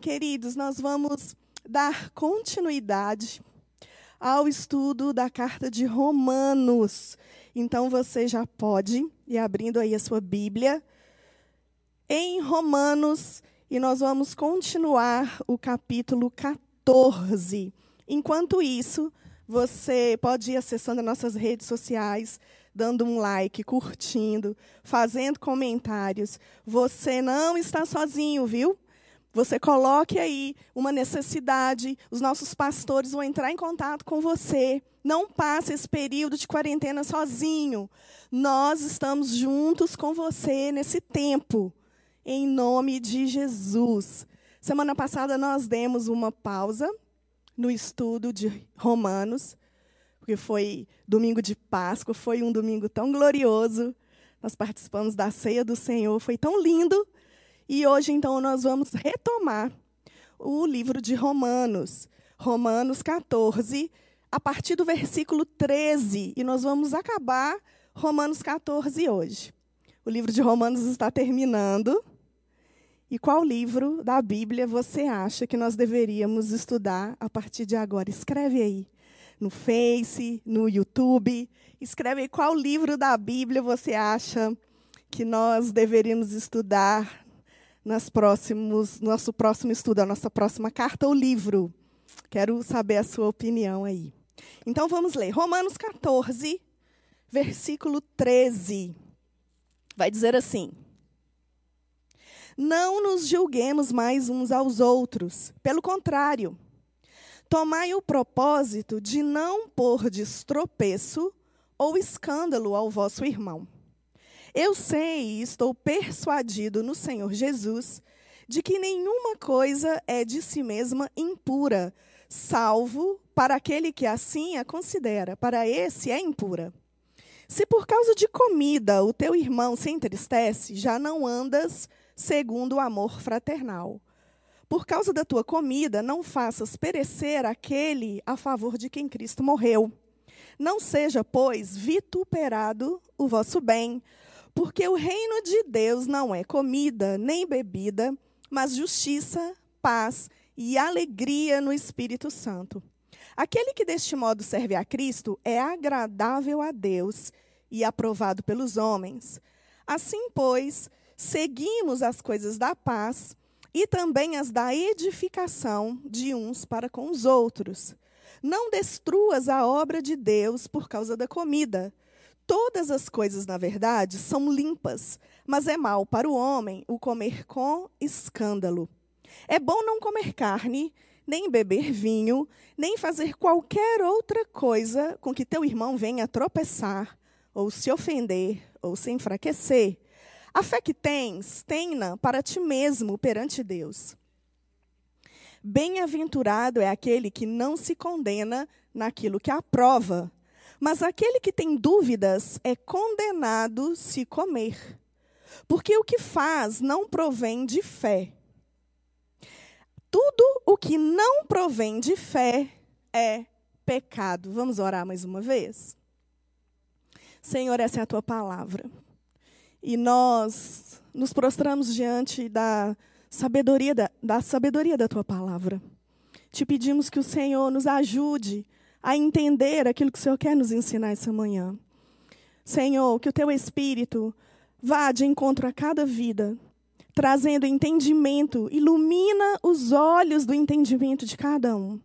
Queridos, nós vamos dar continuidade ao estudo da carta de Romanos. Então você já pode ir abrindo aí a sua Bíblia em Romanos e nós vamos continuar o capítulo 14. Enquanto isso, você pode ir acessando as nossas redes sociais, dando um like, curtindo, fazendo comentários. Você não está sozinho, viu? Você coloque aí uma necessidade, os nossos pastores vão entrar em contato com você. Não passe esse período de quarentena sozinho. Nós estamos juntos com você nesse tempo, em nome de Jesus. Semana passada nós demos uma pausa no estudo de Romanos, porque foi domingo de Páscoa, foi um domingo tão glorioso. Nós participamos da ceia do Senhor, foi tão lindo. E hoje, então, nós vamos retomar o livro de Romanos, Romanos 14, a partir do versículo 13. E nós vamos acabar Romanos 14 hoje. O livro de Romanos está terminando. E qual livro da Bíblia você acha que nós deveríamos estudar a partir de agora? Escreve aí no Face, no YouTube. Escreve aí qual livro da Bíblia você acha que nós deveríamos estudar nas próximos, nosso próximo estudo, a nossa próxima carta ou livro. Quero saber a sua opinião aí. Então vamos ler. Romanos 14, versículo 13. Vai dizer assim: Não nos julguemos mais uns aos outros. Pelo contrário, tomai o propósito de não pôr de estropeço ou escândalo ao vosso irmão. Eu sei e estou persuadido no Senhor Jesus de que nenhuma coisa é de si mesma impura, salvo para aquele que assim a considera. Para esse é impura. Se por causa de comida o teu irmão se entristece, já não andas segundo o amor fraternal. Por causa da tua comida, não faças perecer aquele a favor de quem Cristo morreu. Não seja, pois, vituperado o vosso bem, porque o reino de Deus não é comida nem bebida, mas justiça, paz e alegria no Espírito Santo. Aquele que deste modo serve a Cristo é agradável a Deus e aprovado pelos homens. Assim, pois, seguimos as coisas da paz e também as da edificação de uns para com os outros. Não destruas a obra de Deus por causa da comida. Todas as coisas, na verdade, são limpas, mas é mal para o homem o comer com escândalo. É bom não comer carne, nem beber vinho, nem fazer qualquer outra coisa com que teu irmão venha tropeçar, ou se ofender, ou se enfraquecer. A fé que tens, tenha para ti mesmo perante Deus. Bem-aventurado é aquele que não se condena naquilo que aprova mas aquele que tem dúvidas é condenado se comer. Porque o que faz não provém de fé. Tudo o que não provém de fé é pecado. Vamos orar mais uma vez? Senhor, essa é a tua palavra. E nós nos prostramos diante da sabedoria da, da sabedoria da tua palavra. Te pedimos que o Senhor nos ajude a entender aquilo que o Senhor quer nos ensinar essa manhã. Senhor, que o teu Espírito vá de encontro a cada vida, trazendo entendimento, ilumina os olhos do entendimento de cada um.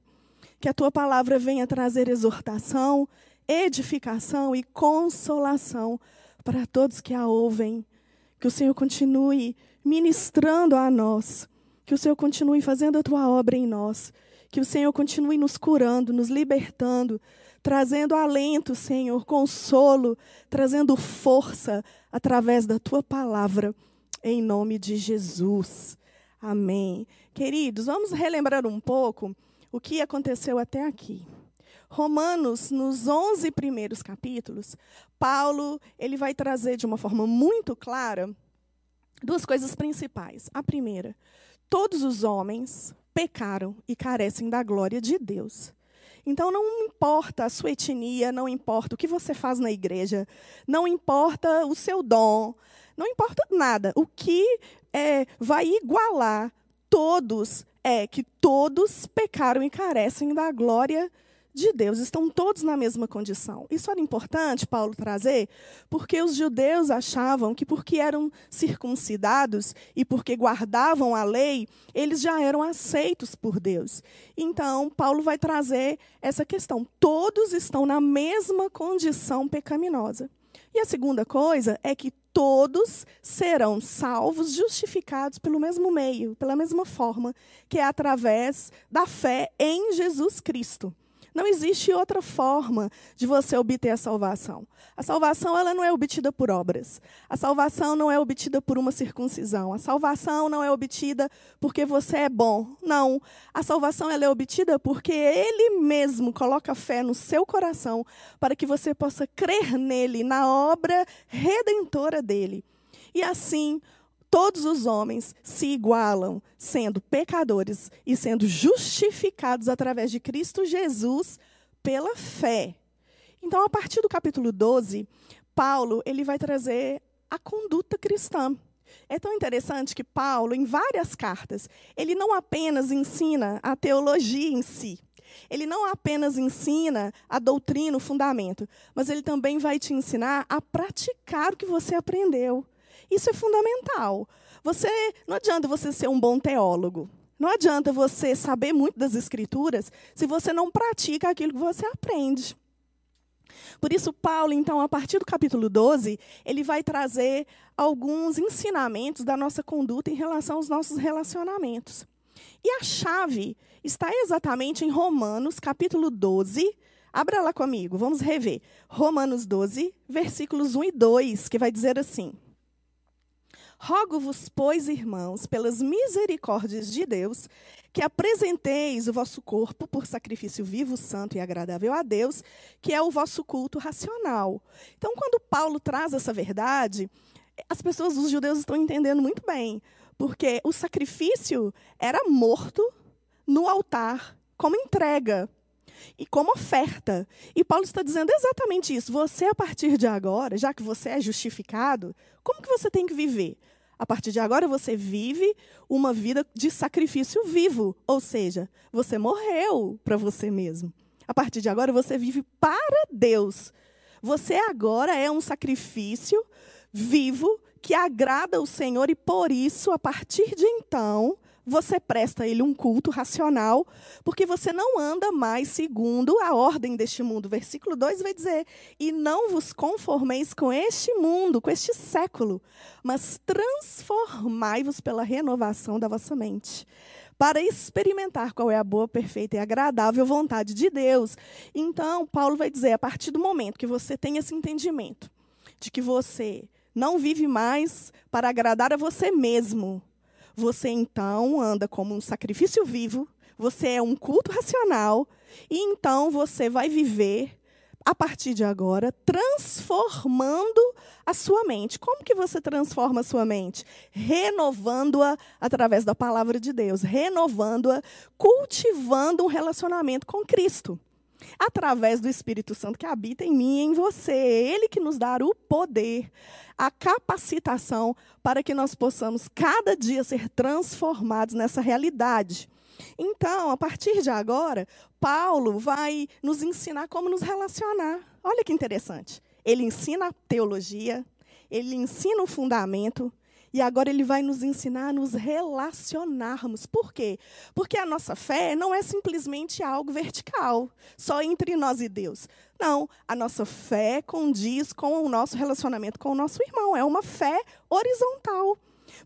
Que a tua palavra venha trazer exortação, edificação e consolação para todos que a ouvem. Que o Senhor continue ministrando a nós. Que o Senhor continue fazendo a tua obra em nós. Que o Senhor continue nos curando, nos libertando, trazendo alento, Senhor, consolo, trazendo força através da tua palavra, em nome de Jesus. Amém. Queridos, vamos relembrar um pouco o que aconteceu até aqui. Romanos, nos 11 primeiros capítulos, Paulo ele vai trazer de uma forma muito clara duas coisas principais. A primeira, todos os homens pecaram e carecem da glória de Deus. Então não importa a sua etnia, não importa o que você faz na igreja, não importa o seu dom, não importa nada. O que é, vai igualar todos é que todos pecaram e carecem da glória de Deus, estão todos na mesma condição. Isso era importante Paulo trazer, porque os judeus achavam que porque eram circuncidados e porque guardavam a lei, eles já eram aceitos por Deus. Então, Paulo vai trazer essa questão. Todos estão na mesma condição pecaminosa. E a segunda coisa é que todos serão salvos, justificados pelo mesmo meio, pela mesma forma, que é através da fé em Jesus Cristo. Não existe outra forma de você obter a salvação. A salvação ela não é obtida por obras. A salvação não é obtida por uma circuncisão. A salvação não é obtida porque você é bom. Não. A salvação ela é obtida porque Ele mesmo coloca fé no seu coração para que você possa crer nele, na obra redentora dele. E assim, todos os homens se igualam, sendo pecadores e sendo justificados através de Cristo Jesus pela fé. Então, a partir do capítulo 12, Paulo ele vai trazer a conduta cristã. É tão interessante que Paulo, em várias cartas, ele não apenas ensina a teologia em si, ele não apenas ensina a doutrina, o fundamento, mas ele também vai te ensinar a praticar o que você aprendeu. Isso é fundamental. Você não adianta você ser um bom teólogo. Não adianta você saber muito das escrituras se você não pratica aquilo que você aprende. Por isso, Paulo, então, a partir do capítulo 12, ele vai trazer alguns ensinamentos da nossa conduta em relação aos nossos relacionamentos. E a chave está exatamente em Romanos, capítulo 12. Abra lá comigo, vamos rever. Romanos 12, versículos 1 e 2, que vai dizer assim: Rogo-vos, pois, irmãos, pelas misericórdias de Deus, que apresenteis o vosso corpo por sacrifício vivo, santo e agradável a Deus, que é o vosso culto racional. Então, quando Paulo traz essa verdade, as pessoas, os judeus, estão entendendo muito bem, porque o sacrifício era morto no altar como entrega e como oferta. E Paulo está dizendo exatamente isso. Você, a partir de agora, já que você é justificado, como que você tem que viver? A partir de agora, você vive uma vida de sacrifício vivo. Ou seja, você morreu para você mesmo. A partir de agora, você vive para Deus. Você agora é um sacrifício vivo que agrada o Senhor e por isso, a partir de então, você presta a ele um culto racional, porque você não anda mais segundo a ordem deste mundo. Versículo 2 vai dizer: E não vos conformeis com este mundo, com este século, mas transformai-vos pela renovação da vossa mente para experimentar qual é a boa, perfeita e agradável vontade de Deus. Então, Paulo vai dizer, a partir do momento que você tem esse entendimento de que você não vive mais para agradar a você mesmo, você então anda como um sacrifício vivo, você é um culto racional, e então você vai viver a partir de agora, transformando a sua mente. Como que você transforma a sua mente? Renovando-a através da palavra de Deus, renovando-a, cultivando um relacionamento com Cristo. Através do Espírito Santo que habita em mim e em você. É Ele que nos dá o poder a capacitação para que nós possamos cada dia ser transformados nessa realidade. Então, a partir de agora, Paulo vai nos ensinar como nos relacionar. Olha que interessante. Ele ensina a teologia, ele ensina o fundamento, e agora ele vai nos ensinar a nos relacionarmos. Por quê? Porque a nossa fé não é simplesmente algo vertical, só entre nós e Deus. Não, a nossa fé condiz com o nosso relacionamento com o nosso irmão. É uma fé horizontal.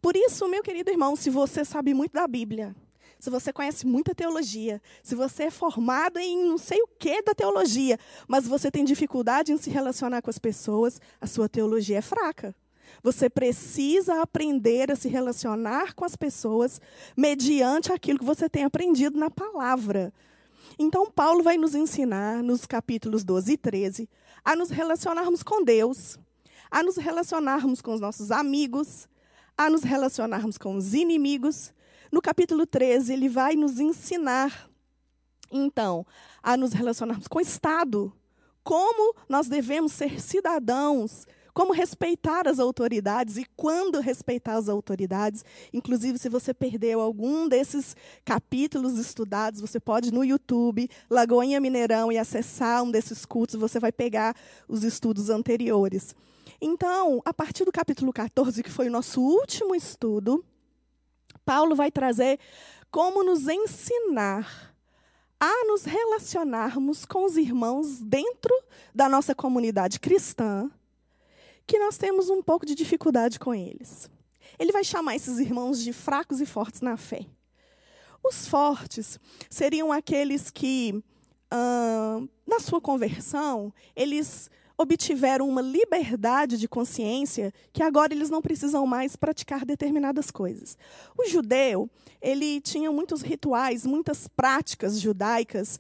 Por isso, meu querido irmão, se você sabe muito da Bíblia, se você conhece muita teologia, se você é formado em não sei o que da teologia, mas você tem dificuldade em se relacionar com as pessoas, a sua teologia é fraca. Você precisa aprender a se relacionar com as pessoas mediante aquilo que você tem aprendido na palavra. Então, Paulo vai nos ensinar, nos capítulos 12 e 13, a nos relacionarmos com Deus, a nos relacionarmos com os nossos amigos, a nos relacionarmos com os inimigos. No capítulo 13, ele vai nos ensinar, então, a nos relacionarmos com o Estado, como nós devemos ser cidadãos como respeitar as autoridades e quando respeitar as autoridades. Inclusive, se você perdeu algum desses capítulos estudados, você pode ir no YouTube, Lagoinha Mineirão, e acessar um desses cultos, você vai pegar os estudos anteriores. Então, a partir do capítulo 14, que foi o nosso último estudo, Paulo vai trazer como nos ensinar a nos relacionarmos com os irmãos dentro da nossa comunidade cristã, que nós temos um pouco de dificuldade com eles. Ele vai chamar esses irmãos de fracos e fortes na fé. Os fortes seriam aqueles que, na sua conversão, eles obtiveram uma liberdade de consciência que agora eles não precisam mais praticar determinadas coisas. O judeu, ele tinha muitos rituais, muitas práticas judaicas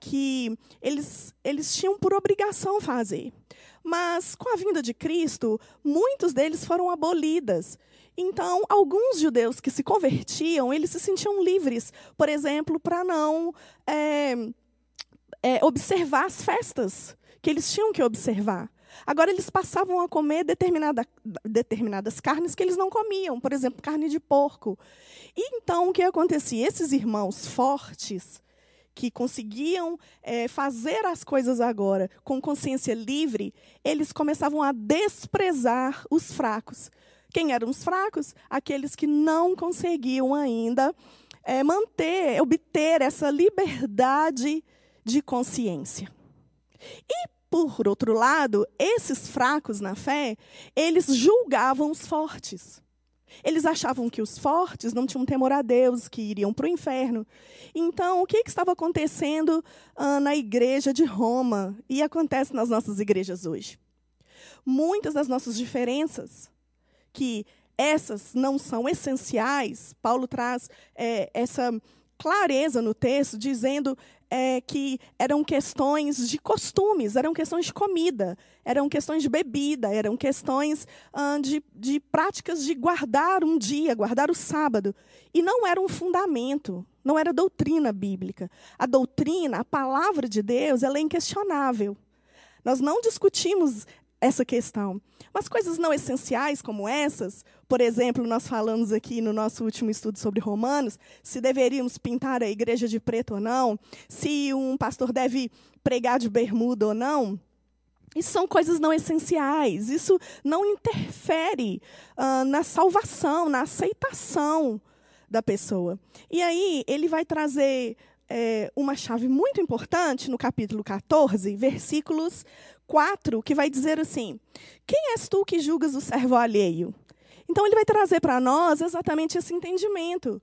que eles, eles tinham por obrigação fazer. Mas, com a vinda de Cristo, muitos deles foram abolidas. Então, alguns judeus que se convertiam, eles se sentiam livres, por exemplo, para não é, é, observar as festas que eles tinham que observar. Agora, eles passavam a comer determinada, determinadas carnes que eles não comiam, por exemplo, carne de porco. E então, o que acontecia? Esses irmãos fortes, que conseguiam é, fazer as coisas agora com consciência livre, eles começavam a desprezar os fracos. Quem eram os fracos? Aqueles que não conseguiam ainda é, manter, obter essa liberdade de consciência. E por outro lado, esses fracos na fé, eles julgavam os fortes. Eles achavam que os fortes não tinham temor a Deus, que iriam para o inferno. Então, o que, que estava acontecendo ah, na igreja de Roma e acontece nas nossas igrejas hoje? Muitas das nossas diferenças, que essas não são essenciais, Paulo traz é, essa clareza no texto, dizendo é, que eram questões de costumes, eram questões de comida, eram questões de bebida, eram questões de, de práticas de guardar um dia, guardar o sábado. E não era um fundamento, não era doutrina bíblica. A doutrina, a palavra de Deus, ela é inquestionável. Nós não discutimos essa questão. Mas coisas não essenciais como essas, por exemplo, nós falamos aqui no nosso último estudo sobre Romanos, se deveríamos pintar a igreja de preto ou não, se um pastor deve pregar de bermuda ou não, isso são coisas não essenciais. Isso não interfere uh, na salvação, na aceitação da pessoa. E aí, ele vai trazer é, uma chave muito importante no capítulo 14, versículos 4, que vai dizer assim: Quem és tu que julgas o servo alheio? Então, ele vai trazer para nós exatamente esse entendimento.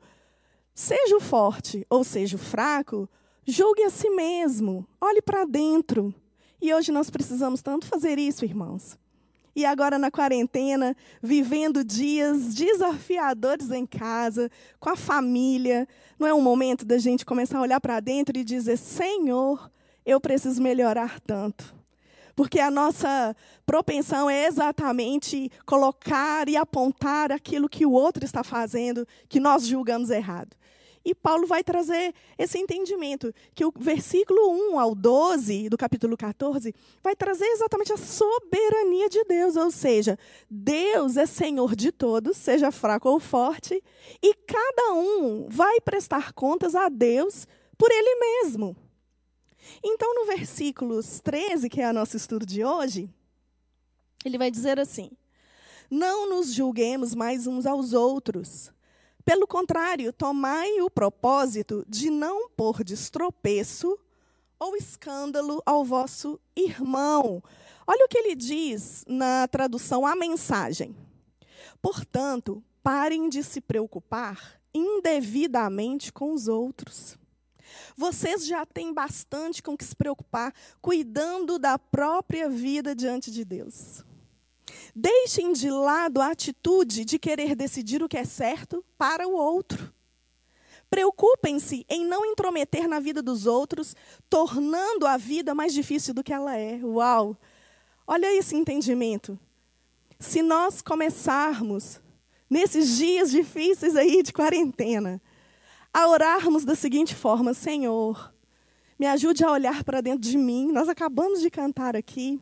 Seja o forte ou seja o fraco, julgue a si mesmo, olhe para dentro. E hoje nós precisamos tanto fazer isso, irmãos. E agora na quarentena, vivendo dias desafiadores em casa, com a família, não é um momento da gente começar a olhar para dentro e dizer: Senhor, eu preciso melhorar tanto. Porque a nossa propensão é exatamente colocar e apontar aquilo que o outro está fazendo, que nós julgamos errado. E Paulo vai trazer esse entendimento, que o versículo 1 ao 12 do capítulo 14 vai trazer exatamente a soberania de Deus, ou seja, Deus é Senhor de todos, seja fraco ou forte, e cada um vai prestar contas a Deus por ele mesmo. Então, no versículos 13, que é o nosso estudo de hoje, ele vai dizer assim: Não nos julguemos mais uns aos outros. Pelo contrário, tomai o propósito de não pôr de estropeço ou escândalo ao vosso irmão. Olha o que ele diz na tradução A Mensagem. Portanto, parem de se preocupar indevidamente com os outros. Vocês já têm bastante com que se preocupar, cuidando da própria vida diante de Deus. Deixem de lado a atitude de querer decidir o que é certo para o outro. Preocupem-se em não intrometer na vida dos outros, tornando a vida mais difícil do que ela é. Uau! Olha esse entendimento. Se nós começarmos, nesses dias difíceis aí de quarentena, a orarmos da seguinte forma: Senhor, me ajude a olhar para dentro de mim. Nós acabamos de cantar aqui.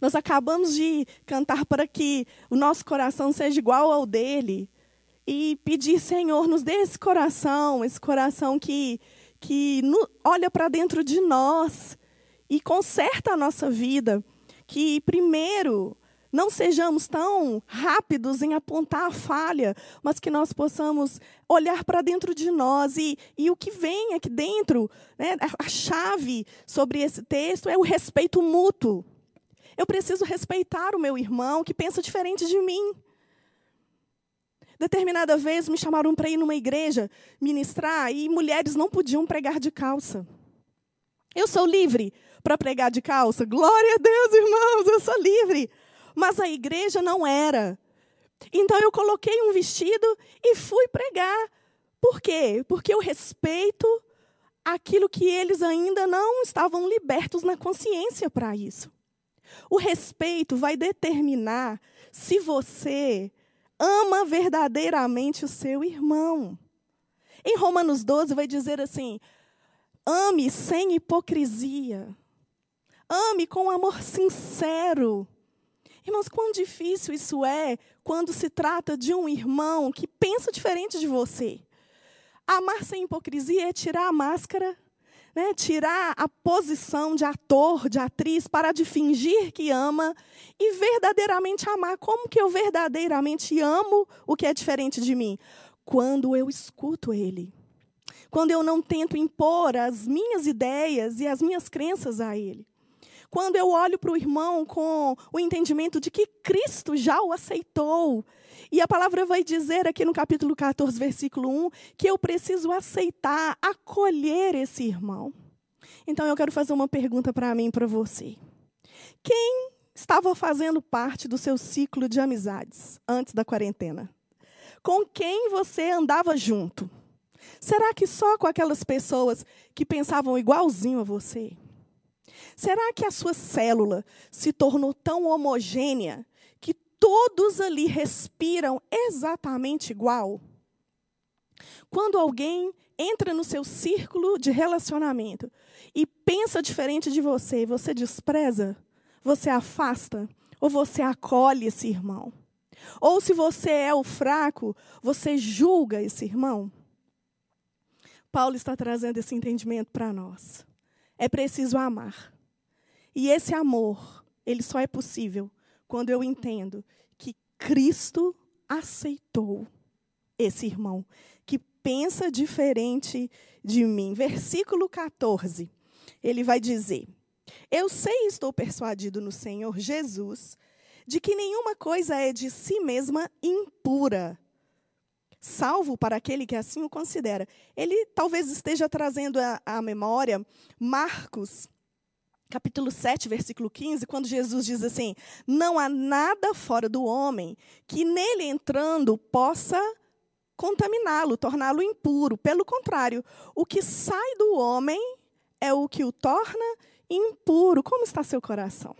Nós acabamos de cantar para que o nosso coração seja igual ao dele. E pedir, Senhor, nos dê esse coração, esse coração que, que olha para dentro de nós e conserta a nossa vida. Que, primeiro, não sejamos tão rápidos em apontar a falha, mas que nós possamos olhar para dentro de nós e, e o que vem aqui dentro, né, a chave sobre esse texto é o respeito mútuo. Eu preciso respeitar o meu irmão que pensa diferente de mim. Determinada vez me chamaram para ir numa igreja ministrar e mulheres não podiam pregar de calça. Eu sou livre para pregar de calça? Glória a Deus, irmãos, eu sou livre mas a igreja não era. Então eu coloquei um vestido e fui pregar. Por quê? Porque eu respeito aquilo que eles ainda não estavam libertos na consciência para isso. O respeito vai determinar se você ama verdadeiramente o seu irmão. Em Romanos 12 vai dizer assim: ame sem hipocrisia. Ame com amor sincero. Irmãos, quão difícil isso é quando se trata de um irmão que pensa diferente de você. Amar sem hipocrisia é tirar a máscara, né? tirar a posição de ator, de atriz, para de fingir que ama e verdadeiramente amar. Como que eu verdadeiramente amo o que é diferente de mim? Quando eu escuto ele. Quando eu não tento impor as minhas ideias e as minhas crenças a ele. Quando eu olho para o irmão com o entendimento de que Cristo já o aceitou. E a palavra vai dizer aqui no capítulo 14, versículo 1, que eu preciso aceitar, acolher esse irmão. Então eu quero fazer uma pergunta para mim e para você. Quem estava fazendo parte do seu ciclo de amizades antes da quarentena? Com quem você andava junto? Será que só com aquelas pessoas que pensavam igualzinho a você? Será que a sua célula se tornou tão homogênea que todos ali respiram exatamente igual? Quando alguém entra no seu círculo de relacionamento e pensa diferente de você, você despreza, você afasta ou você acolhe esse irmão? Ou se você é o fraco, você julga esse irmão? Paulo está trazendo esse entendimento para nós. É preciso amar. E esse amor, ele só é possível quando eu entendo que Cristo aceitou esse irmão que pensa diferente de mim. Versículo 14. Ele vai dizer: Eu sei e estou persuadido no Senhor Jesus de que nenhuma coisa é de si mesma impura, salvo para aquele que assim o considera. Ele talvez esteja trazendo à memória Marcos capítulo 7, versículo 15, quando Jesus diz assim: Não há nada fora do homem que nele entrando possa contaminá-lo, torná-lo impuro. Pelo contrário, o que sai do homem é o que o torna impuro. Como está seu coração?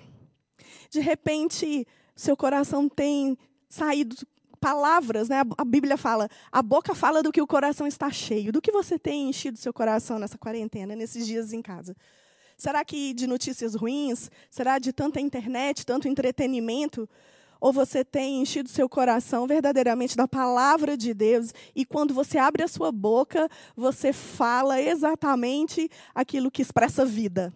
De repente, seu coração tem saído palavras, né? A Bíblia fala, a boca fala do que o coração está cheio. Do que você tem enchido seu coração nessa quarentena, nesses dias em casa? Será que de notícias ruins? Será de tanta internet, tanto entretenimento? Ou você tem enchido seu coração verdadeiramente da palavra de Deus e quando você abre a sua boca, você fala exatamente aquilo que expressa vida?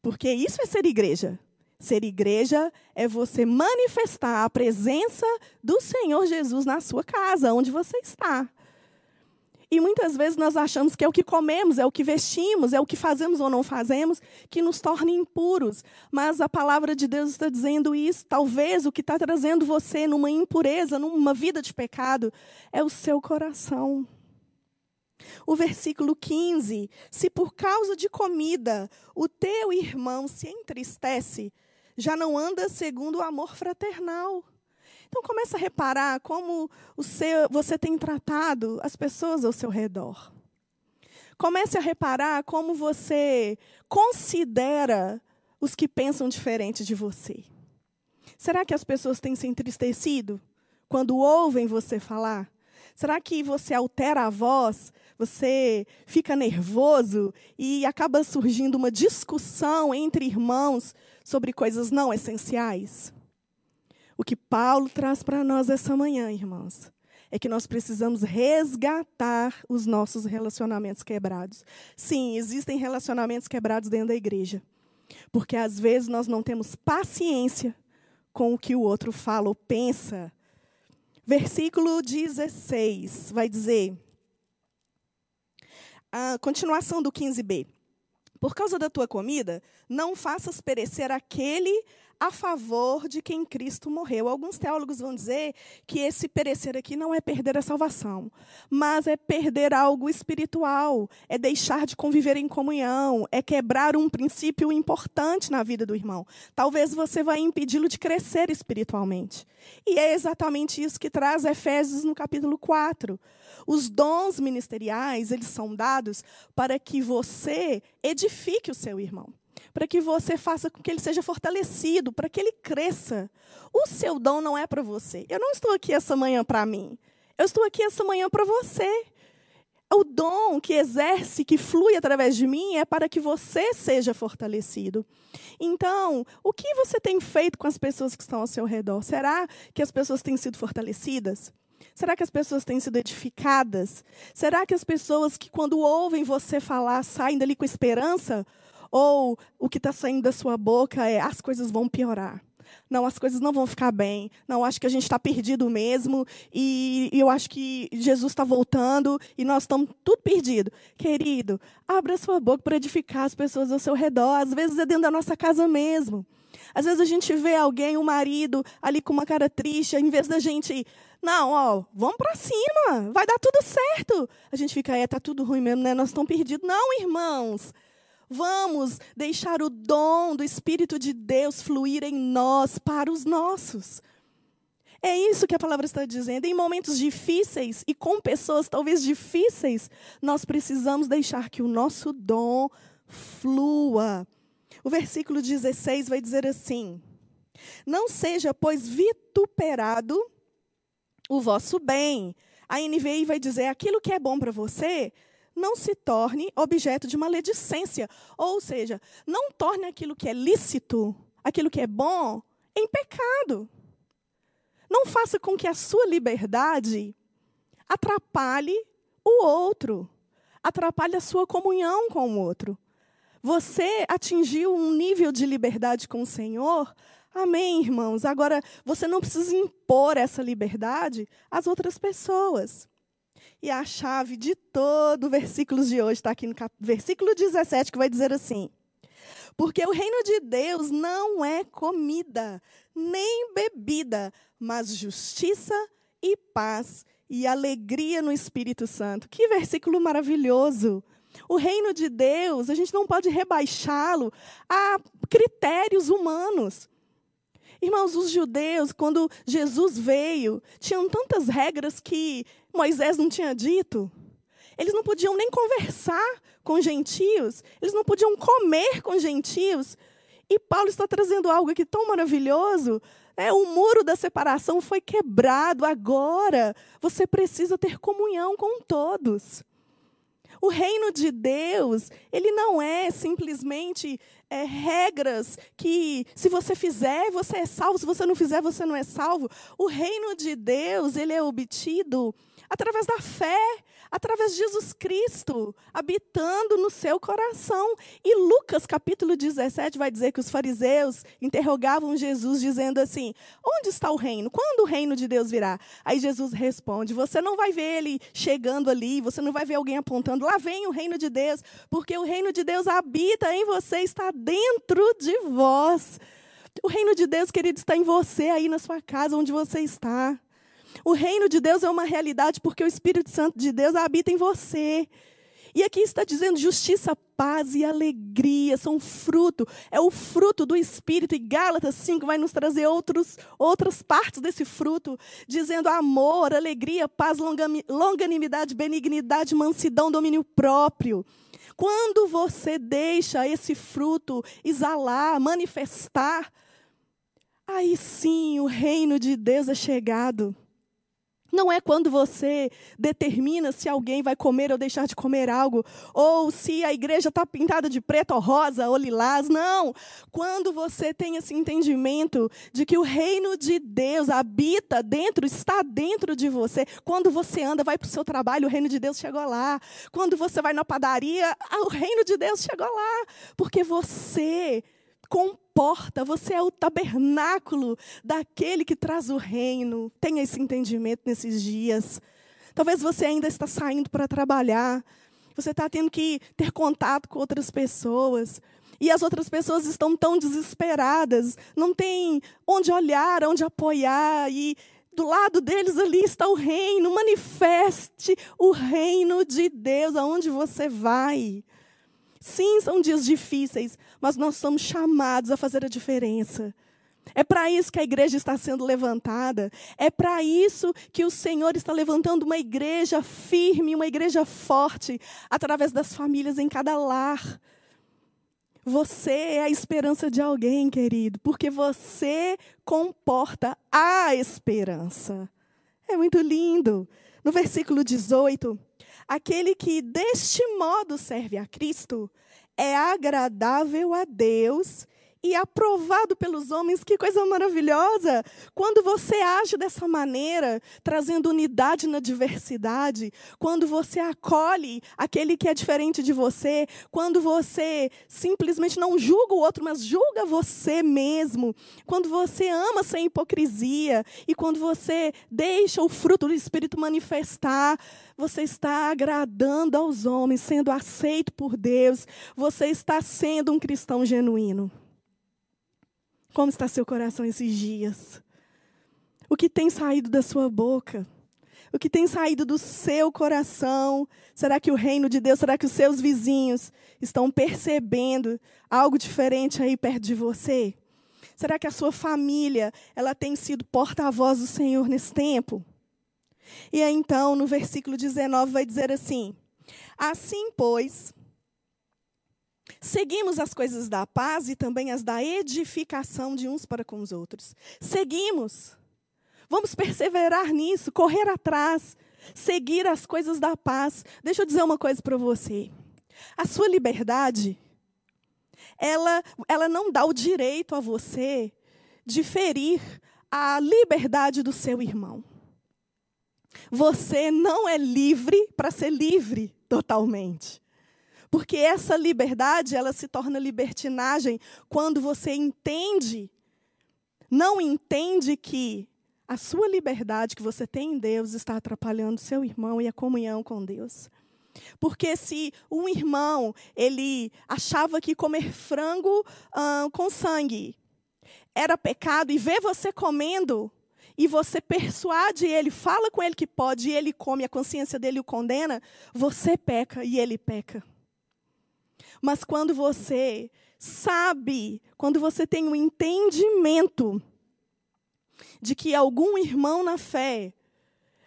Porque isso é ser igreja. Ser igreja é você manifestar a presença do Senhor Jesus na sua casa, onde você está. E muitas vezes nós achamos que é o que comemos, é o que vestimos, é o que fazemos ou não fazemos que nos torna impuros. Mas a palavra de Deus está dizendo isso. Talvez o que está trazendo você numa impureza, numa vida de pecado, é o seu coração. O versículo 15: Se por causa de comida o teu irmão se entristece, já não anda segundo o amor fraternal. Então comece a reparar como seu, você tem tratado as pessoas ao seu redor. Comece a reparar como você considera os que pensam diferente de você. Será que as pessoas têm se entristecido quando ouvem você falar? Será que você altera a voz? Você fica nervoso e acaba surgindo uma discussão entre irmãos sobre coisas não essenciais? O que Paulo traz para nós essa manhã, irmãos, é que nós precisamos resgatar os nossos relacionamentos quebrados. Sim, existem relacionamentos quebrados dentro da igreja. Porque às vezes nós não temos paciência com o que o outro fala ou pensa. Versículo 16 vai dizer, a continuação do 15b. Por causa da tua comida, não faças perecer aquele a favor de quem Cristo morreu. Alguns teólogos vão dizer que esse perecer aqui não é perder a salvação, mas é perder algo espiritual, é deixar de conviver em comunhão, é quebrar um princípio importante na vida do irmão. Talvez você vai impedi-lo de crescer espiritualmente. E é exatamente isso que traz Efésios no capítulo 4. Os dons ministeriais, eles são dados para que você edifique o seu irmão para que você faça com que ele seja fortalecido, para que ele cresça. O seu dom não é para você. Eu não estou aqui essa manhã para mim. Eu estou aqui essa manhã para você. O dom que exerce, que flui através de mim, é para que você seja fortalecido. Então, o que você tem feito com as pessoas que estão ao seu redor? Será que as pessoas têm sido fortalecidas? Será que as pessoas têm sido edificadas? Será que as pessoas que, quando ouvem você falar, saem dali com esperança? Ou o que está saindo da sua boca é as coisas vão piorar. Não, as coisas não vão ficar bem. Não, acho que a gente está perdido mesmo. E, eu acho que Jesus está voltando e nós estamos tudo perdido. Querido, abra sua boca para edificar as pessoas ao seu redor. Às vezes é dentro da nossa casa mesmo. Às vezes a gente vê alguém, um marido, ali com uma cara triste, em vez da gente. Não, ó, vamos para cima, vai dar tudo certo. A gente fica, é, tá tudo ruim mesmo, né? Nós estamos perdidos. Não, irmãos. Vamos deixar o dom do Espírito de Deus fluir em nós para os nossos. É isso que a palavra está dizendo. Em momentos difíceis e com pessoas talvez difíceis, nós precisamos deixar que o nosso dom flua. O versículo 16 vai dizer assim: Não seja, pois, vituperado o vosso bem. A NVI vai dizer: aquilo que é bom para você, não se torne objeto de maledicência. Ou seja, não torne aquilo que é lícito, aquilo que é bom, em pecado. Não faça com que a sua liberdade atrapalhe o outro, atrapalhe a sua comunhão com o outro. Você atingiu um nível de liberdade com o Senhor? Amém, irmãos. Agora, você não precisa impor essa liberdade às outras pessoas. E a chave de todo o versículo de hoje está aqui no cap... versículo 17, que vai dizer assim: Porque o reino de Deus não é comida, nem bebida, mas justiça e paz e alegria no Espírito Santo. Que versículo maravilhoso! O reino de Deus, a gente não pode rebaixá-lo a critérios humanos. Irmãos, os judeus, quando Jesus veio, tinham tantas regras que Moisés não tinha dito. Eles não podiam nem conversar com gentios, eles não podiam comer com gentios. E Paulo está trazendo algo aqui tão maravilhoso. É, o muro da separação foi quebrado agora. Você precisa ter comunhão com todos. O reino de Deus, ele não é simplesmente é, regras que, se você fizer, você é salvo, se você não fizer, você não é salvo. O reino de Deus, ele é obtido através da fé, através de Jesus Cristo, habitando no seu coração. E Lucas, capítulo 17, vai dizer que os fariseus interrogavam Jesus, dizendo assim: Onde está o reino? Quando o reino de Deus virá? Aí Jesus responde: Você não vai ver ele chegando ali, você não vai ver alguém apontando, lá vem o reino de Deus, porque o reino de Deus habita em você, está dentro de vós. O reino de Deus, querido, está em você, aí na sua casa, onde você está. O reino de Deus é uma realidade porque o Espírito Santo de Deus habita em você. E aqui está dizendo justiça, paz e alegria são fruto, é o fruto do Espírito. E Gálatas 5 vai nos trazer outros, outras partes desse fruto, dizendo amor, alegria, paz, longanimidade, benignidade, mansidão, domínio próprio. Quando você deixa esse fruto exalar, manifestar, aí sim o reino de Deus é chegado. Não é quando você determina se alguém vai comer ou deixar de comer algo, ou se a igreja está pintada de preto ou rosa ou lilás. Não. Quando você tem esse entendimento de que o reino de Deus habita dentro, está dentro de você. Quando você anda, vai para o seu trabalho, o reino de Deus chegou lá. Quando você vai na padaria, o reino de Deus chegou lá. Porque você comporta, você é o tabernáculo daquele que traz o reino. Tenha esse entendimento nesses dias. Talvez você ainda está saindo para trabalhar, você está tendo que ter contato com outras pessoas. E as outras pessoas estão tão desesperadas, não tem onde olhar, onde apoiar, e do lado deles ali está o reino. Manifeste o reino de Deus aonde você vai. Sim, são dias difíceis, mas nós somos chamados a fazer a diferença. É para isso que a igreja está sendo levantada. É para isso que o Senhor está levantando uma igreja firme, uma igreja forte, através das famílias em cada lar. Você é a esperança de alguém, querido, porque você comporta a esperança. É muito lindo. No versículo 18, Aquele que deste modo serve a Cristo é agradável a Deus e aprovado pelos homens. Que coisa maravilhosa! Quando você age dessa maneira, trazendo unidade na diversidade, quando você acolhe aquele que é diferente de você, quando você simplesmente não julga o outro, mas julga você mesmo, quando você ama sem hipocrisia e quando você deixa o fruto do Espírito manifestar, você está agradando aos homens, sendo aceito por Deus, você está sendo um cristão genuíno. Como está seu coração esses dias? O que tem saído da sua boca? O que tem saído do seu coração? Será que o reino de Deus, será que os seus vizinhos estão percebendo algo diferente aí perto de você? Será que a sua família, ela tem sido porta-voz do Senhor nesse tempo? E aí, então, no versículo 19 vai dizer assim: Assim, pois, Seguimos as coisas da paz e também as da edificação de uns para com os outros. Seguimos. Vamos perseverar nisso, correr atrás, seguir as coisas da paz. Deixa eu dizer uma coisa para você. A sua liberdade, ela, ela não dá o direito a você de ferir a liberdade do seu irmão. Você não é livre para ser livre totalmente. Porque essa liberdade, ela se torna libertinagem quando você entende, não entende que a sua liberdade que você tem em Deus está atrapalhando seu irmão e a comunhão com Deus. Porque se um irmão ele achava que comer frango hum, com sangue era pecado e vê você comendo e você persuade ele, fala com ele que pode e ele come, a consciência dele o condena, você peca e ele peca. Mas quando você sabe, quando você tem um entendimento de que algum irmão na fé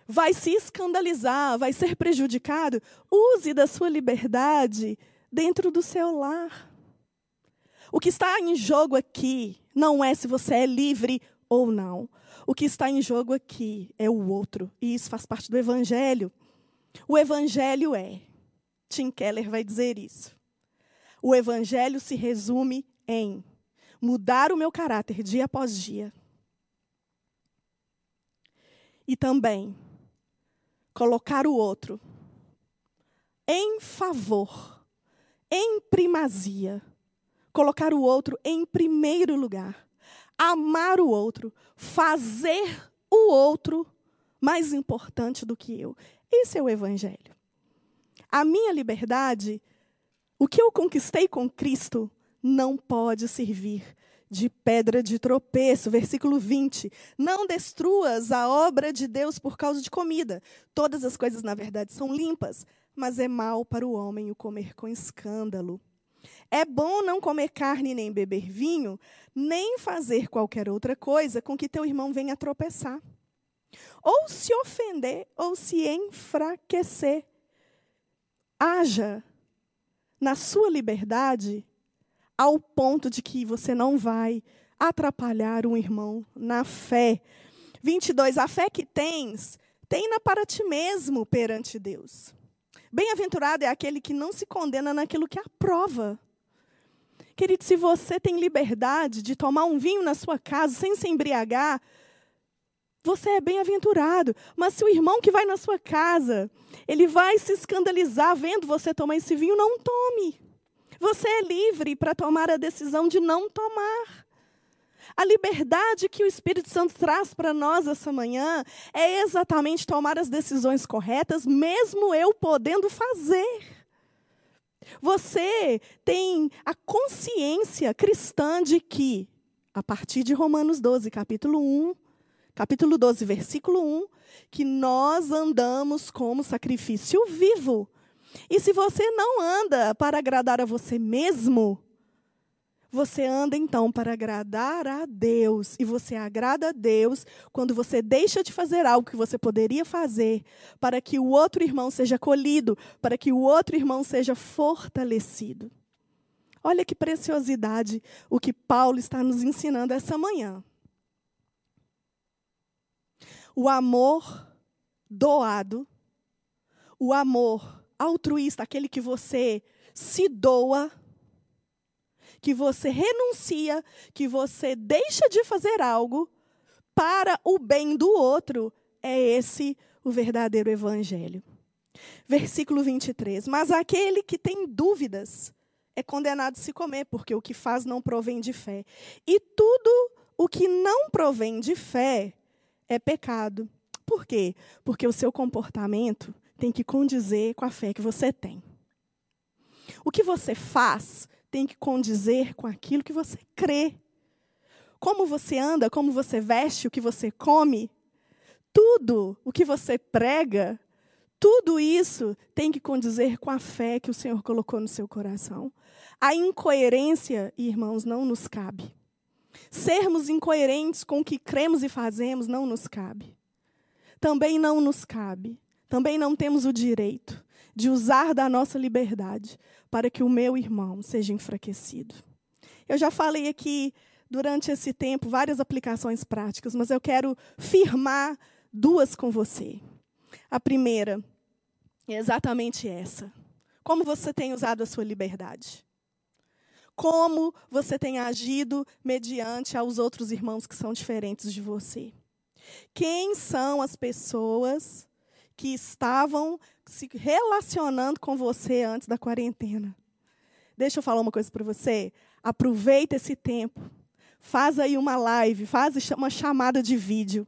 vai se escandalizar, vai ser prejudicado, use da sua liberdade dentro do seu lar. O que está em jogo aqui não é se você é livre ou não. O que está em jogo aqui é o outro. E isso faz parte do Evangelho. O Evangelho é. Tim Keller vai dizer isso. O evangelho se resume em mudar o meu caráter dia após dia. E também colocar o outro em favor, em primazia. Colocar o outro em primeiro lugar. Amar o outro, fazer o outro mais importante do que eu. Esse é o evangelho. A minha liberdade o que eu conquistei com Cristo não pode servir de pedra de tropeço. Versículo 20. Não destruas a obra de Deus por causa de comida. Todas as coisas, na verdade, são limpas, mas é mal para o homem o comer com escândalo. É bom não comer carne nem beber vinho, nem fazer qualquer outra coisa com que teu irmão venha tropeçar. Ou se ofender, ou se enfraquecer. Haja na sua liberdade ao ponto de que você não vai atrapalhar um irmão na fé. 22. A fé que tens Tenha para ti mesmo perante Deus. Bem-aventurado é aquele que não se condena naquilo que aprova. Querido, se você tem liberdade de tomar um vinho na sua casa sem se embriagar, você é bem-aventurado. Mas se o irmão que vai na sua casa, ele vai se escandalizar vendo você tomar esse vinho, não tome. Você é livre para tomar a decisão de não tomar. A liberdade que o Espírito Santo traz para nós essa manhã é exatamente tomar as decisões corretas, mesmo eu podendo fazer. Você tem a consciência cristã de que, a partir de Romanos 12, capítulo 1, capítulo 12, versículo 1, que nós andamos como sacrifício vivo. E se você não anda para agradar a você mesmo, você anda então para agradar a Deus. E você agrada a Deus quando você deixa de fazer algo que você poderia fazer para que o outro irmão seja acolhido, para que o outro irmão seja fortalecido. Olha que preciosidade o que Paulo está nos ensinando essa manhã. O amor doado, o amor altruísta, aquele que você se doa que você renuncia, que você deixa de fazer algo para o bem do outro, é esse o verdadeiro evangelho. Versículo 23. Mas aquele que tem dúvidas é condenado a se comer, porque o que faz não provém de fé. E tudo o que não provém de fé é pecado. Por quê? Porque o seu comportamento tem que condizer com a fé que você tem. O que você faz tem que condizer com aquilo que você crê. Como você anda, como você veste, o que você come, tudo o que você prega, tudo isso tem que condizer com a fé que o Senhor colocou no seu coração. A incoerência, irmãos, não nos cabe. Sermos incoerentes com o que cremos e fazemos não nos cabe. Também não nos cabe. Também não temos o direito de usar da nossa liberdade para que o meu irmão seja enfraquecido. Eu já falei aqui durante esse tempo várias aplicações práticas, mas eu quero firmar duas com você. A primeira é exatamente essa. Como você tem usado a sua liberdade? Como você tem agido mediante aos outros irmãos que são diferentes de você? Quem são as pessoas que estavam se relacionando com você antes da quarentena. Deixa eu falar uma coisa para você. Aproveita esse tempo. Faz aí uma live, faz uma chamada de vídeo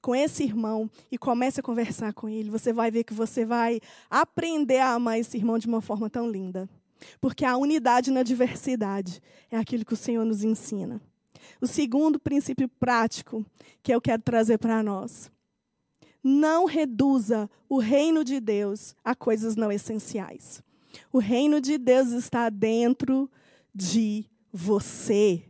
com esse irmão e comece a conversar com ele. Você vai ver que você vai aprender a amar esse irmão de uma forma tão linda. Porque a unidade na diversidade é aquilo que o Senhor nos ensina. O segundo princípio prático que eu quero trazer para nós não reduza o reino de Deus a coisas não essenciais. O reino de Deus está dentro de você.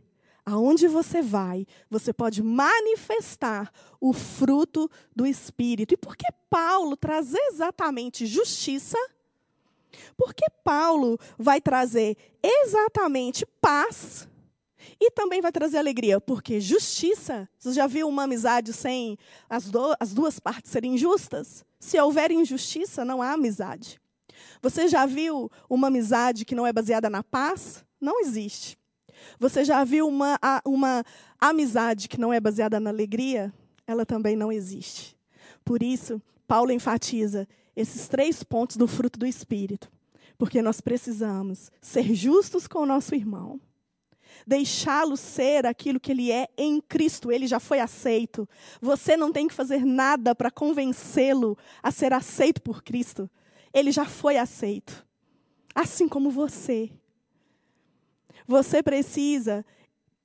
Aonde você vai, você pode manifestar o fruto do Espírito. E por que Paulo traz exatamente justiça? Por que Paulo vai trazer exatamente paz? E também vai trazer alegria, porque justiça. Você já viu uma amizade sem as, do, as duas partes serem justas? Se houver injustiça, não há amizade. Você já viu uma amizade que não é baseada na paz? Não existe. Você já viu uma, uma amizade que não é baseada na alegria? Ela também não existe. Por isso, Paulo enfatiza esses três pontos do fruto do Espírito. Porque nós precisamos ser justos com o nosso irmão deixá-lo ser aquilo que ele é em Cristo. Ele já foi aceito. Você não tem que fazer nada para convencê-lo a ser aceito por Cristo. Ele já foi aceito. Assim como você. Você precisa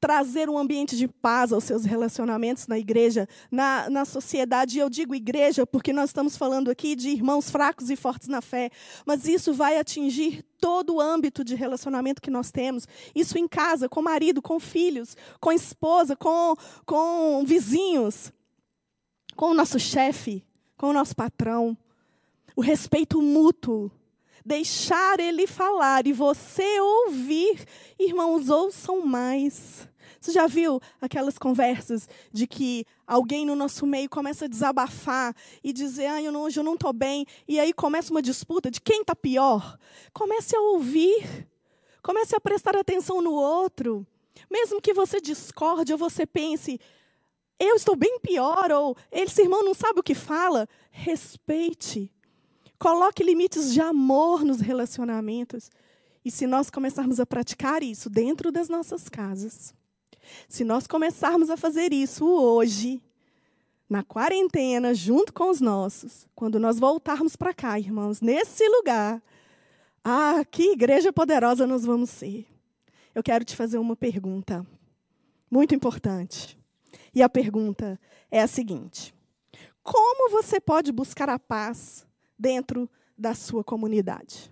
trazer um ambiente de paz aos seus relacionamentos na igreja, na, na sociedade. E eu digo igreja porque nós estamos falando aqui de irmãos fracos e fortes na fé, mas isso vai atingir todo o âmbito de relacionamento que nós temos. Isso em casa, com marido, com filhos, com esposa, com, com vizinhos, com o nosso chefe, com o nosso patrão. O respeito mútuo deixar ele falar e você ouvir, irmãos, ouçam mais. Você já viu aquelas conversas de que alguém no nosso meio começa a desabafar e dizer, ah, eu não, hoje eu não estou bem, e aí começa uma disputa de quem está pior? Comece a ouvir, comece a prestar atenção no outro. Mesmo que você discorde ou você pense, eu estou bem pior, ou esse irmão não sabe o que fala, respeite. Coloque limites de amor nos relacionamentos. E se nós começarmos a praticar isso dentro das nossas casas, se nós começarmos a fazer isso hoje, na quarentena, junto com os nossos, quando nós voltarmos para cá, irmãos, nesse lugar, ah, que igreja poderosa nós vamos ser. Eu quero te fazer uma pergunta muito importante. E a pergunta é a seguinte: Como você pode buscar a paz dentro da sua comunidade?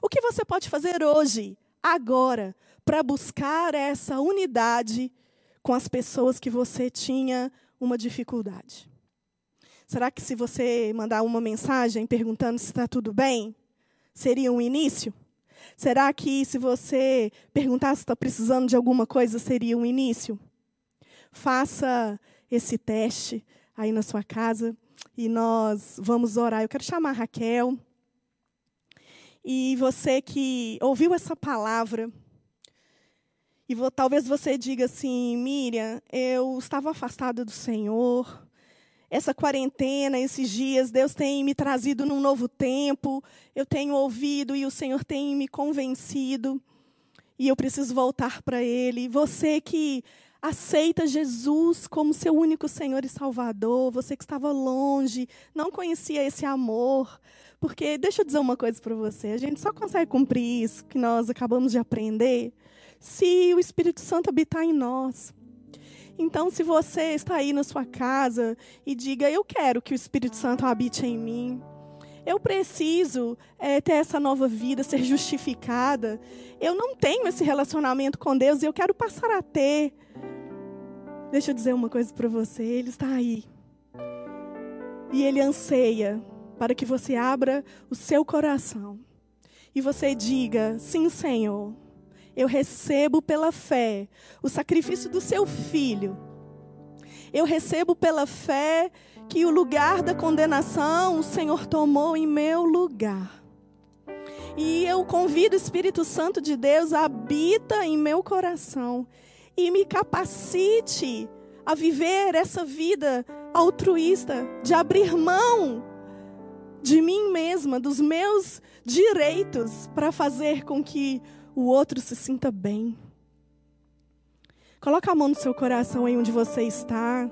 O que você pode fazer hoje, agora, para buscar essa unidade com as pessoas que você tinha uma dificuldade. Será que se você mandar uma mensagem perguntando se está tudo bem, seria um início? Será que se você perguntar se está precisando de alguma coisa, seria um início? Faça esse teste aí na sua casa e nós vamos orar. Eu quero chamar a Raquel. E você que ouviu essa palavra, e vou, talvez você diga assim, Miriam, eu estava afastada do Senhor. Essa quarentena, esses dias, Deus tem me trazido num novo tempo. Eu tenho ouvido e o Senhor tem me convencido. E eu preciso voltar para Ele. Você que aceita Jesus como seu único Senhor e Salvador, você que estava longe, não conhecia esse amor. Porque, deixa eu dizer uma coisa para você: a gente só consegue cumprir isso que nós acabamos de aprender se o Espírito Santo habitar em nós. Então, se você está aí na sua casa e diga, eu quero que o Espírito Santo habite em mim, eu preciso é, ter essa nova vida, ser justificada. Eu não tenho esse relacionamento com Deus e eu quero passar a ter. Deixa eu dizer uma coisa para você: Ele está aí. E Ele anseia para que você abra o seu coração e você diga: Sim, Senhor eu recebo pela fé o sacrifício do seu filho. Eu recebo pela fé que o lugar da condenação o Senhor tomou em meu lugar. E eu convido o Espírito Santo de Deus habita em meu coração e me capacite a viver essa vida altruísta, de abrir mão de mim mesma, dos meus direitos, para fazer com que o outro se sinta bem. Coloca a mão no seu coração aí onde você está.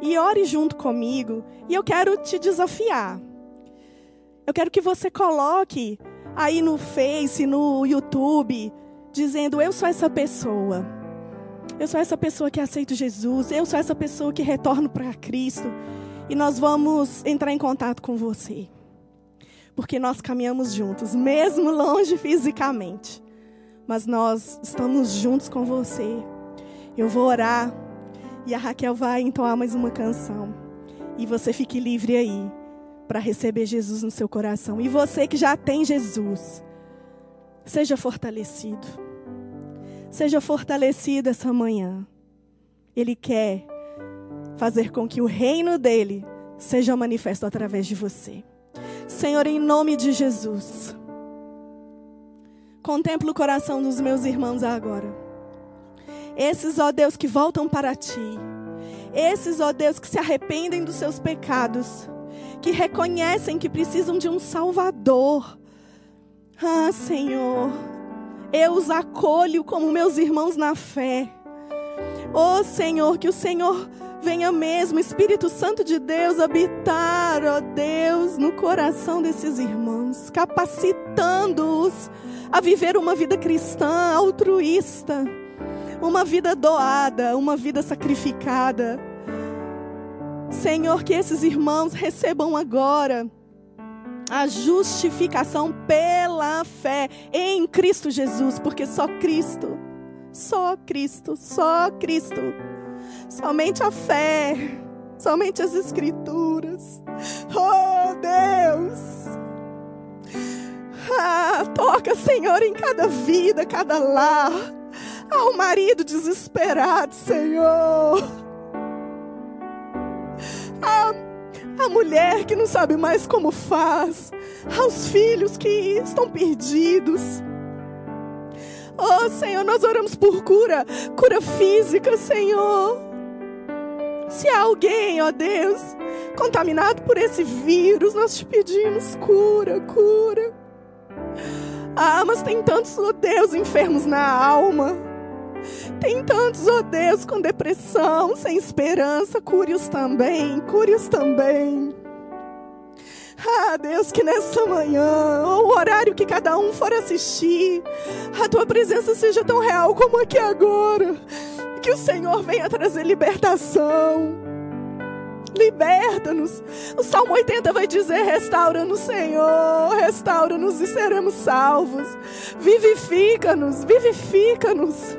E ore junto comigo. E eu quero te desafiar. Eu quero que você coloque aí no Face, no YouTube, dizendo: Eu sou essa pessoa. Eu sou essa pessoa que aceita Jesus. Eu sou essa pessoa que retorno para Cristo. E nós vamos entrar em contato com você porque nós caminhamos juntos, mesmo longe fisicamente. Mas nós estamos juntos com você. Eu vou orar e a Raquel vai entoar mais uma canção. E você fique livre aí para receber Jesus no seu coração. E você que já tem Jesus, seja fortalecido. Seja fortalecido essa manhã. Ele quer fazer com que o reino dele seja manifesto através de você. Senhor, em nome de Jesus, contempla o coração dos meus irmãos agora. Esses, ó Deus, que voltam para ti. Esses, ó Deus, que se arrependem dos seus pecados. Que reconhecem que precisam de um Salvador. Ah, Senhor, eu os acolho como meus irmãos na fé. Oh, Senhor, que o Senhor Venha mesmo, Espírito Santo de Deus, habitar, ó Deus, no coração desses irmãos, capacitando-os a viver uma vida cristã altruísta, uma vida doada, uma vida sacrificada. Senhor, que esses irmãos recebam agora a justificação pela fé em Cristo Jesus, porque só Cristo, só Cristo, só Cristo Somente a fé, somente as Escrituras. Oh Deus, Ah, toca, Senhor, em cada vida, cada lar. Ah, o marido desesperado, Senhor. Ah, a mulher que não sabe mais como faz. Aos filhos que estão perdidos. Oh, Senhor, nós oramos por cura, cura física, Senhor. Se há alguém, ó Deus, contaminado por esse vírus, nós te pedimos cura, cura. Ah, mas tem tantos, ó Deus, enfermos na alma. Tem tantos, ó Deus, com depressão, sem esperança. Cure-os também, cure-os também. Ah, Deus, que nessa manhã, ou o horário que cada um for assistir, a tua presença seja tão real como aqui agora. Que o Senhor venha trazer libertação. Liberta-nos. O Salmo 80 vai dizer: restaura-nos, Senhor, restaura-nos e seremos salvos. Vivifica-nos, vivifica-nos.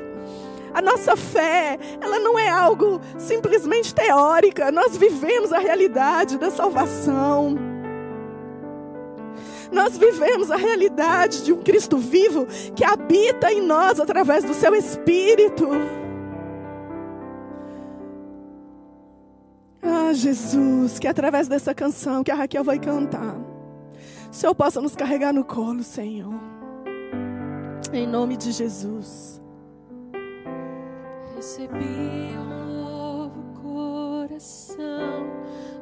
A nossa fé, ela não é algo simplesmente teórica, nós vivemos a realidade da salvação. Nós vivemos a realidade de um Cristo vivo que habita em nós através do seu Espírito. Ah, Jesus, que através dessa canção que a Raquel vai cantar, o Senhor possa nos carregar no colo, Senhor. Em nome de Jesus. Recebi um novo coração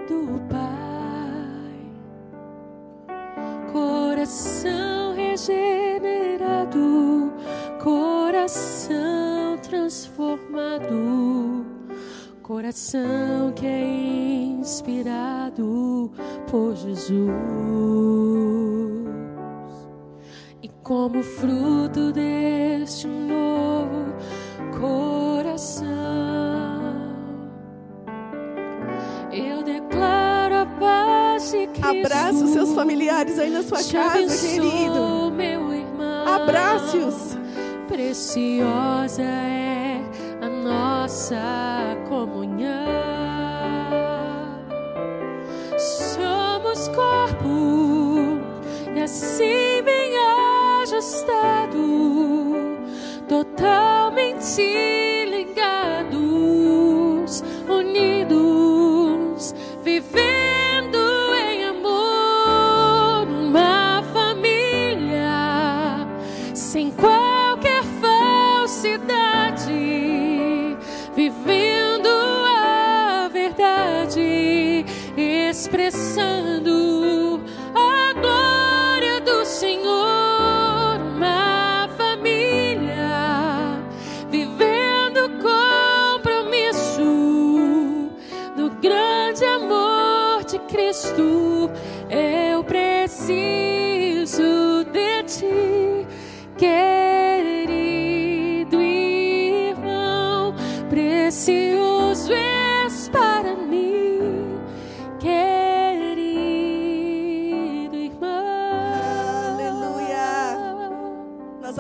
do Pai, coração regenerado, coração transformado, coração que é inspirado por Jesus. E como fruto deste novo coração. Eu declaro a paz de Cristo. Abraça os seus familiares aí na sua casa, querido. meu irmão. Abrace-os. Preciosa é a nossa comunhão. Somos corpo e assim bem ajustado, totalmente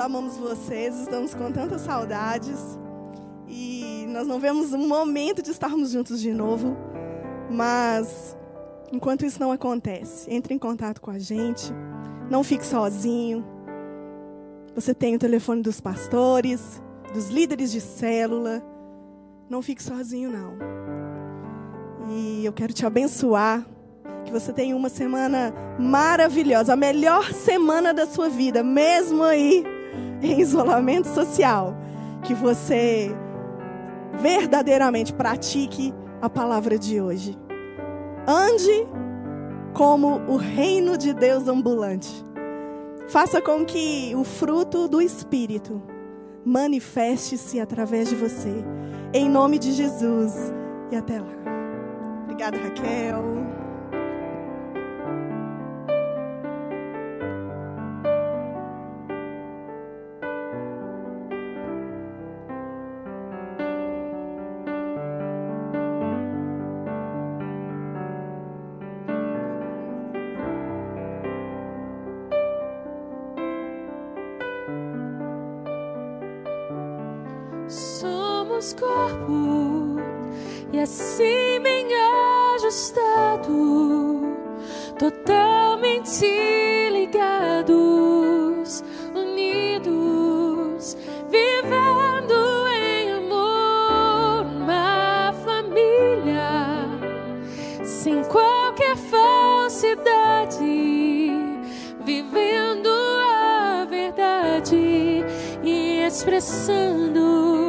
amamos vocês, estamos com tantas saudades. E nós não vemos um momento de estarmos juntos de novo. Mas, enquanto isso não acontece, entre em contato com a gente. Não fique sozinho. Você tem o telefone dos pastores, dos líderes de célula. Não fique sozinho, não. E eu quero te abençoar. Que você tenha uma semana maravilhosa, a melhor semana da sua vida, mesmo aí em isolamento social. Que você verdadeiramente pratique a palavra de hoje. Ande como o reino de Deus ambulante. Faça com que o fruto do Espírito manifeste-se através de você. Em nome de Jesus. E até lá. Obrigada, Raquel. e assim bem ajustado, totalmente ligados, unidos, vivendo em amor, uma família, sem qualquer falsidade, vivendo a verdade e expressando